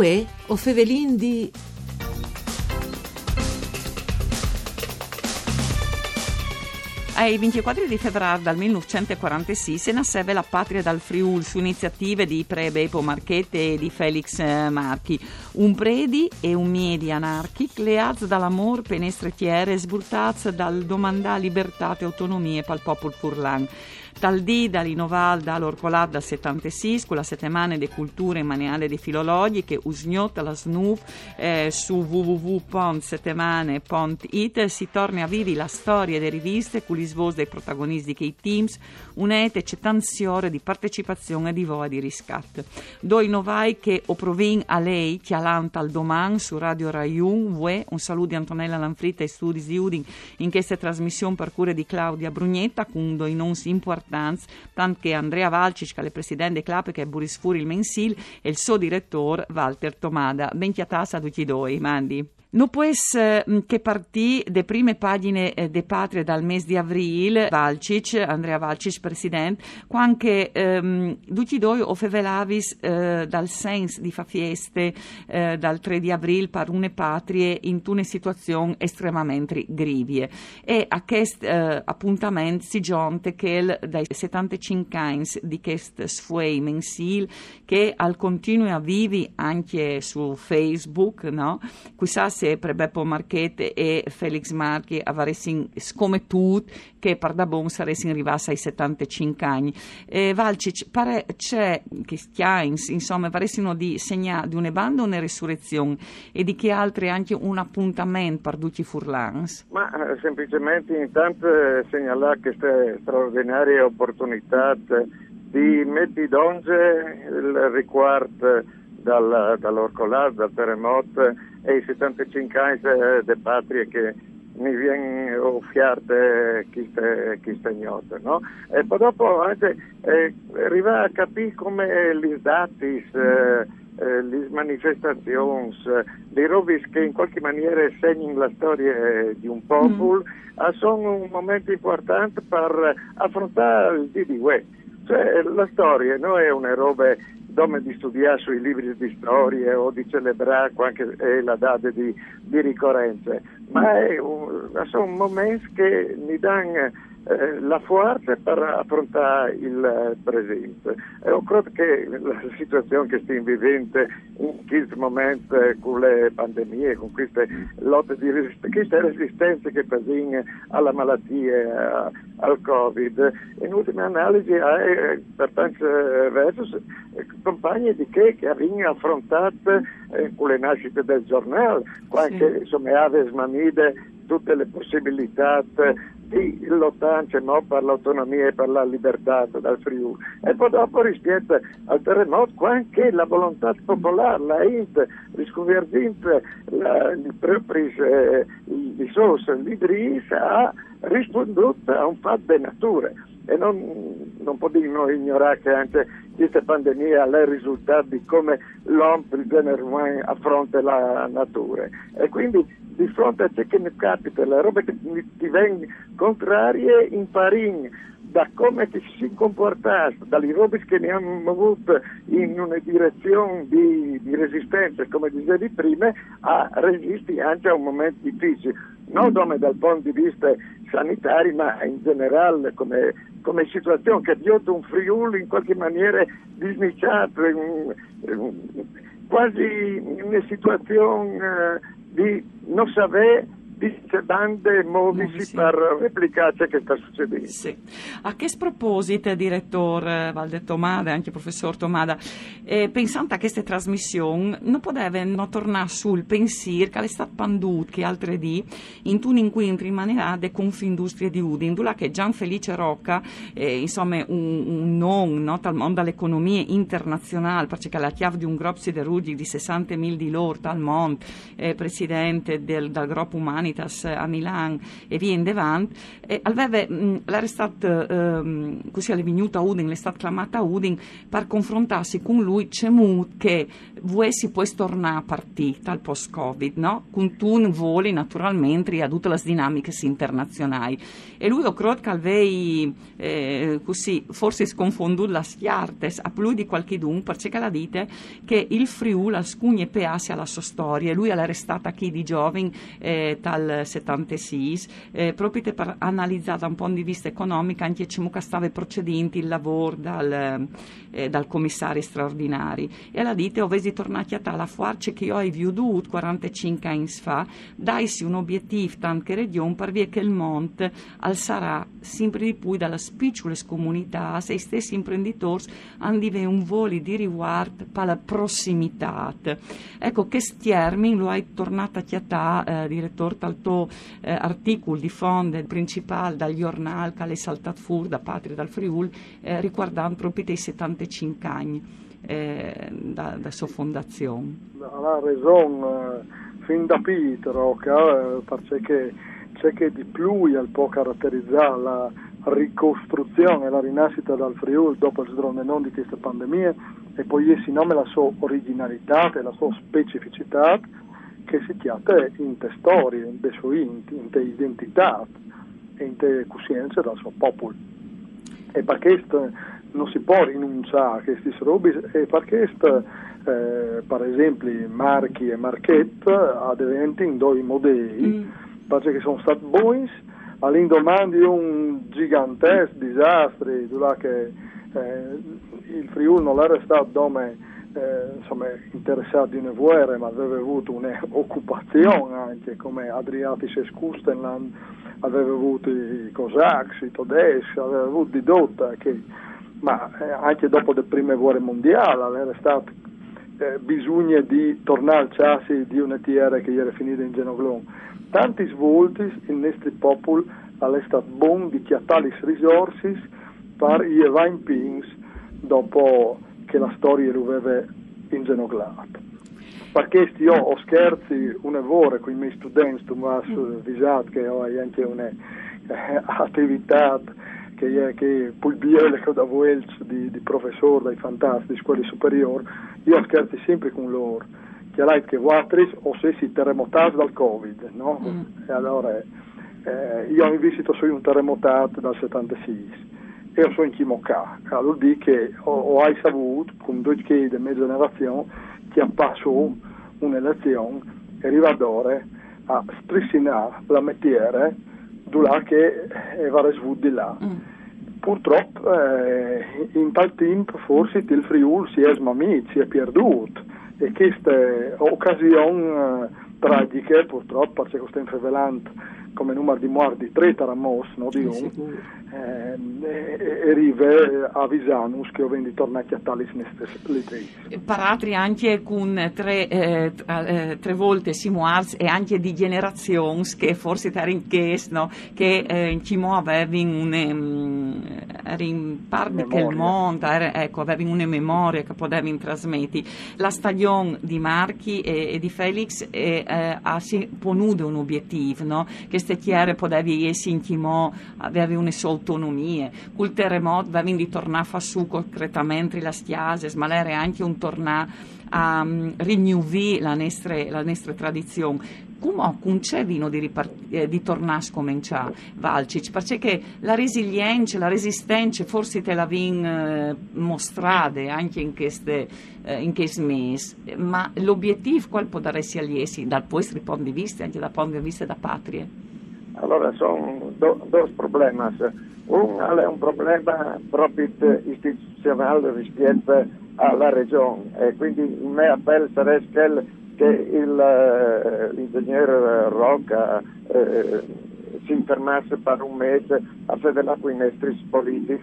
Uè, o fevelin di... Ai 24 di febbraio del 1946 si nasceva la patria dal Friul su iniziative di Pre Bepo Marchette e di Felix eh, Marchi. Un predi e un miedi anarchic leats dall'amor penestretiere sburtaz dal domandà libertà e autonomie pal popolo furlan. Tal dì da rinnoval dall'Orcolat da 76 con la settimana di culture maneale di filologi che usgnota la SNUF eh, su www.settemane.it si torna a vivi la storia delle riviste con gli svos dei protagonisti che i teams unete c'è tanziore di partecipazione di voa di riscatto. Doi novai che oprovin a lei chialanta al doman su Radio Raiun UE un saluto di Antonella Lanfritta e studi di Udin in questa trasmissione per cure di Claudia Brugnetta con doi non importanti importanza, tanto Andrea Valcic, che è il presidente club, che è Buris Furi il mensil, e il suo direttore Walter Tomada. Ben chiatassa a tutti e due, mandi. Non può essere mm, che partì le prime pagine eh, de Patria dal mese di aprile, Valcic, Andrea Valcic, presidente, quando ehm, tutti due offevelavis eh, dal senso di fa fieste eh, dal 3 di aprile per une patrie in una situazione estremamente grivie. E a questo eh, appuntamento si giunte che dai 75 anni di questo sfuei mensil che al continuo a vivi anche su Facebook, no? Chissà se per Beppo Marchette e Felix Marchi avessero scommettuto che per da bon saressero arrivati ai 75 anni. Eh, Valcic, pare c'è che Stiains, insomma, varessero di segnare di una banda una resurrezione e di che altri anche un appuntamento per tutti i furlans? Ma eh, semplicemente intanto eh, segnalare queste straordinarie opportunità di metti donge il riguardo dal, dall'Orcolat, dal terremoto e i 75 anni di patria che mi viene offiate queste, queste note, no? E poi dopo anche eh, arriva a capire come gli dati, eh, eh, le manifestazioni, eh, le robe che in qualche maniera segnano la storia di un popolo, mm. sono un momento importante per affrontare il DDW. Cioè, la storia non è una roba dove di studiare sui libri di storia o di celebrare anche la data di, di ricorrenze, ma è un, sono momenti che mi danno eh, la forza per affrontare il presente. E io credo che la situazione che stiamo vivendo in questo momento con le pandemie, con queste lotte di resistenza, queste resistenze che fanno alla malattia, al Covid, in ultima analisi è per tanti versi compagni di che, che avevano affrontato eh, con le nascite del giornale, qualche sì. insomma ave smamide tutte le possibilità di lottare no, per l'autonomia e per la libertà dal Friuli. E poi dopo rispetto al terremoto anche la volontà popolare, la INT, risconvergente i propri eh, risorse, l'IDRIS ha risponduto a un fatto di natura e non, non possiamo ignorare che anche questa pandemia è il risultato di come l'uomo, il genere umano, affronta la natura. E quindi di fronte a ciò che mi capita, le robe che ti vengono contrarie, impari da come ti si comportasse, dalle robe che ne hanno avuto in una direzione di, di resistenza, come dicevi prima, a resistere anche a un momento difficile, non solo dal punto di vista sanitario, ma in generale come, come situazione che dio un Friuli in qualche maniera disniciato, quasi in una situazione eh, di non sapere dice bande muovisi sì. per replicare ciò che sta succedendo. Sì. A che sproposito, direttore Valde Tomada anche professor Tomada, eh, pensando a queste trasmissioni, non potevano tornare sul pensiero che è stato pandut che altre di in un incontro in maniera de Confindustria di Udin, dove che Gian Felice Rocca, eh, insomma, un, un non no, al mondo dell'economia internazionale, perché la chiave di un gruppo siderurgico di 60.000 di loro, al mondo, eh, presidente del, del gruppo umani Humanitas a Milano e via in Devant, e aveva, l'era stata, ehm, così è venuta a Udin, l'è stata chiamata a Udin per confrontarsi con lui, c'è molto che vuoi si può tornare a partire dal post-Covid, no? Con tu voli naturalmente a tutte le dinamiche internazionali. E lui ho credo che aveva, eh, così, forse sconfonduto la schiartes a più di qualche dun, perché la dite che il Friuli al scugne peasse alla sua storia, lui era restata qui di giovane eh, dal 76, eh, proprio per analizzare da un punto di vista economico anche come stava procedendo il lavoro dal, eh, dal commissario straordinari. E la dite, ovesi tornati a tale forza che io ho veduto 45 anni fa, daisi un obiettivo tanto che regione per via che il monte al sarà sempre di più dalla spiccole comunità, se stessi imprenditori hanno un voli di riguardo per la prossimità. Ecco, che stiermin lo hai tornato a chiatà, eh, direttore, tal tuo eh, articolo di fonte principale dal giornale che è saltato fuori da Patria dal Friuli, eh, riguardando proprio dei 75 anni eh, da, da sua fondazione. Ha ragione, eh, fin da Pietro, eh, perché c'è che di più può caratterizzare la ricostruzione la rinascita dal Friuli dopo il non di questa pandemia e poi essi nome la sua originalità e la sua specificità che si chiama in te storie, in te sue in te identità e in te coscienze del suo popolo. E perché non si può rinunciare a questi robi e perché eh, per esempio Marchi e Marchette in due modelli mm. perché sono stati buoni all'indomani di un gigantesco disastro dove eh, il Friuli non era stato dove eh, insomma, interessato una guerra ma aveva avuto un'occupazione anche come Adriatice e Kustenland aveva avuto i Cossacchi, i tedeschi, aveva avuto di dotta che ma eh, anche dopo le prime guerre mondiali era stato eh, bisogno di tornare al chassis di una TR che era finita in Genoglon. Tanti svolti il nostro popolo è stato buono di chiattare risorse per i eventi pings dopo che la storia lo aveva ingenoglato. Perché io ho scherzi una ore con i miei studenti, tu mi hai avvisato che ho anche un'attività eh, che è che pulbiele che da voi di, di professore dai fantastici scuole superiori io scherzo sempre con loro che lei che vuotris o se si terremotati dal covid no? Mm. e allora eh, io ho visito su un terremotato dal 76 e allora dico che ho, ho hai saputo con due chiedi di mia generazione che ha passato un'elezione e arriva d'ora a strissinare la metiere là che va svuto di là. Mm. Purtroppo eh, in tal tempo forse il Friul si è smamito, si è perduto e queste occasioni eh, tragiche purtroppo perché stiamo rivelando come numero di morti tre taramos, no, di un, eh, e arriva a Visanus che vendi tornati a tali le Paratri anche con tre, eh, eh, tre volte simuars e anche di generazioni che forse in no? che eh, ci avevano un in parte che il mondo ecco, avevano una memoria che potevano trasmettere. La stagione di Marchi e, e di Felix eh, ha si ponuto un obiettivo, no? che queste chiare potevi essere in timò, avevi una sua autonomia. Col terremoto avevi di tornare a fare su concretamente la stiase, ma era anche un tornare a um, la la nostra tradizione come concevono di, ripart- eh, di tornare a scominciare Valcic, perché la resilienza, la resistenza forse te la vin eh, mostrate anche in queste eh, in questi mesi, ma l'obiettivo qual può dare sia essi dal vostro punto di vista, anche dal punto di vista da patria? Allora sono due problemi. Uno è un problema proprio istituzionale rispetto alla regione e quindi il mio appello sarebbe che il, eh, l'ingegnere Rocca eh, si fermasse per un mese a fare con i nostri politici,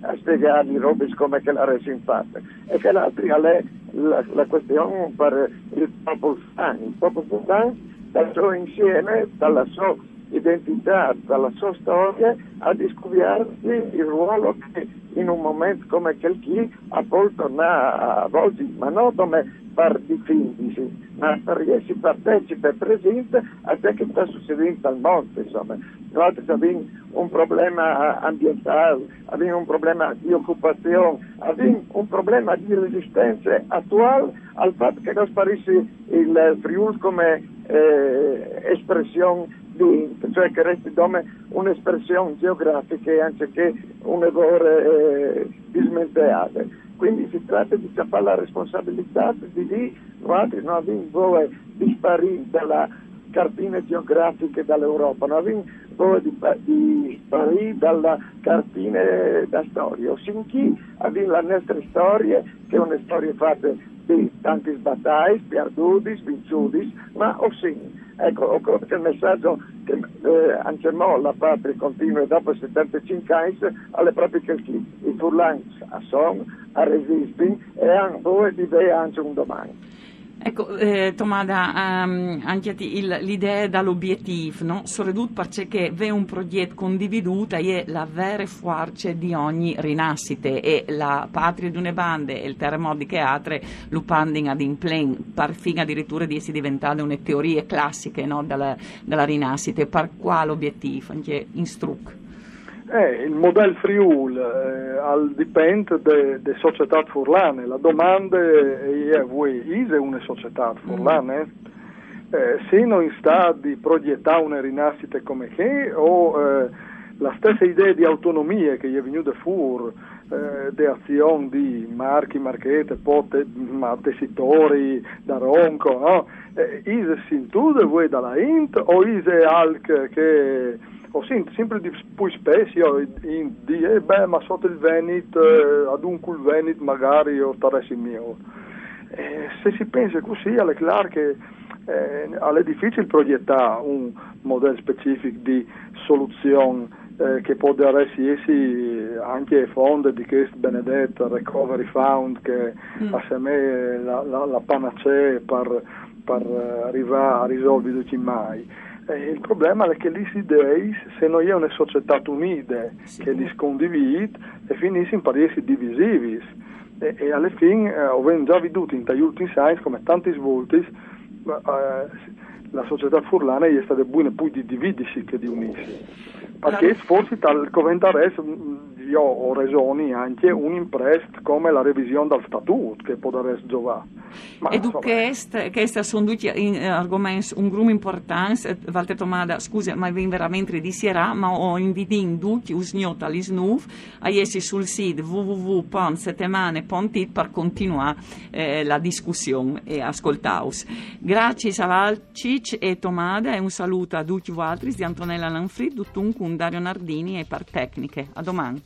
a spiegare i robe come che la resi fatta. E che l'altra è la, la questione per il popolo fan. Il popolo fan dal suo insieme, dalla sua identità, dalla sua storia, a discoversi il ruolo che in un momento come quel chi ha poi tornato a svolgere, ma non come per difendersi, ma per essere partecipe e presente a ciò che sta succedendo al mondo, insomma. Noi abbiamo un problema ambientale, abbiamo un problema di occupazione, abbiamo un problema di resistenza attuale al fatto che non sparisce il Friuli come eh, espressione di, cioè che resti come un'espressione geografica anziché un errore eh, dismenteato. Quindi si tratta di la responsabilità di lì, noi non abbiamo di sparire dalla cartina geografica dall'Europa, non abbiamo di, di sparire dalla cartina da storia, sinché abbiamo la nostra storia, che è una storia fatta di tanti battaglie, perduti, vinciuti, ma o sì. Ecco, il messaggio che eh, anche mo la patria continua dopo 75 anni alle proprie calcoli. I furlani sono a resistere e hanno due di anche un domani. Ecco, eh, Tomada, um, anche l'idea dall'obiettivo, no? Soprattutto perché è un progetto condividuto e la vera forza di ogni rinascita e la patria di una bande e il terremoto di altre lo ad implen, per fine addirittura di essere diventate una teorie classiche no? della, della rinascita, per quale obiettivo, anche in struc? Eh, il modello Friul eh, al dipende de, de società furlane. La domanda è voi è una società furlane? Eh, siano in stato di progettare una rinascita come che o eh, la stessa idea di autonomia che è venuta fuori eh, di azioni di marchi, marchette, pote, ma tessitori da ronco, no? Eh, is sintude voi dalla int o is alc che ho sempre di più spesso io in, di, eh beh, ma sotto il Veneto, eh, ad un cul Veneto magari io starei mio. Eh, se si pensa così, chiaro che eh, è difficile progettare un modello specifico di soluzione eh, che può essere anche fondo di questo benedetto Recovery Fund che mm. assieme è la, la, la panacea per, per arrivare a risolvere mai. Eh, il problema è che gli idee, se non è una società unita sì. che li condivide, e finiscono per essere divisivi. E, e alla fine, eh, avendo già veduto in ultimi anni, come tanti svolti, eh, la società furlana è stata buona più di dividersi che di unirsi. Perché forse tal commentare io ho ragioni anche un imprest come la revisione del statuto che può dare giovare. e queste, queste sono tutti eh, argomenti un gruppo importante, Walter Tomada, scusa, ma vi veramente di sera, ma ho invitato tutti us gnota li snuf a essere sul sito www.settemane.it per continuare eh, la discussione e ascoltare. Grazie a Valcic e Tomada e un saluto a tutti voi altri di Antonella Lanfrid, Duttun con Dario Nardini e per Tecniche. A domani.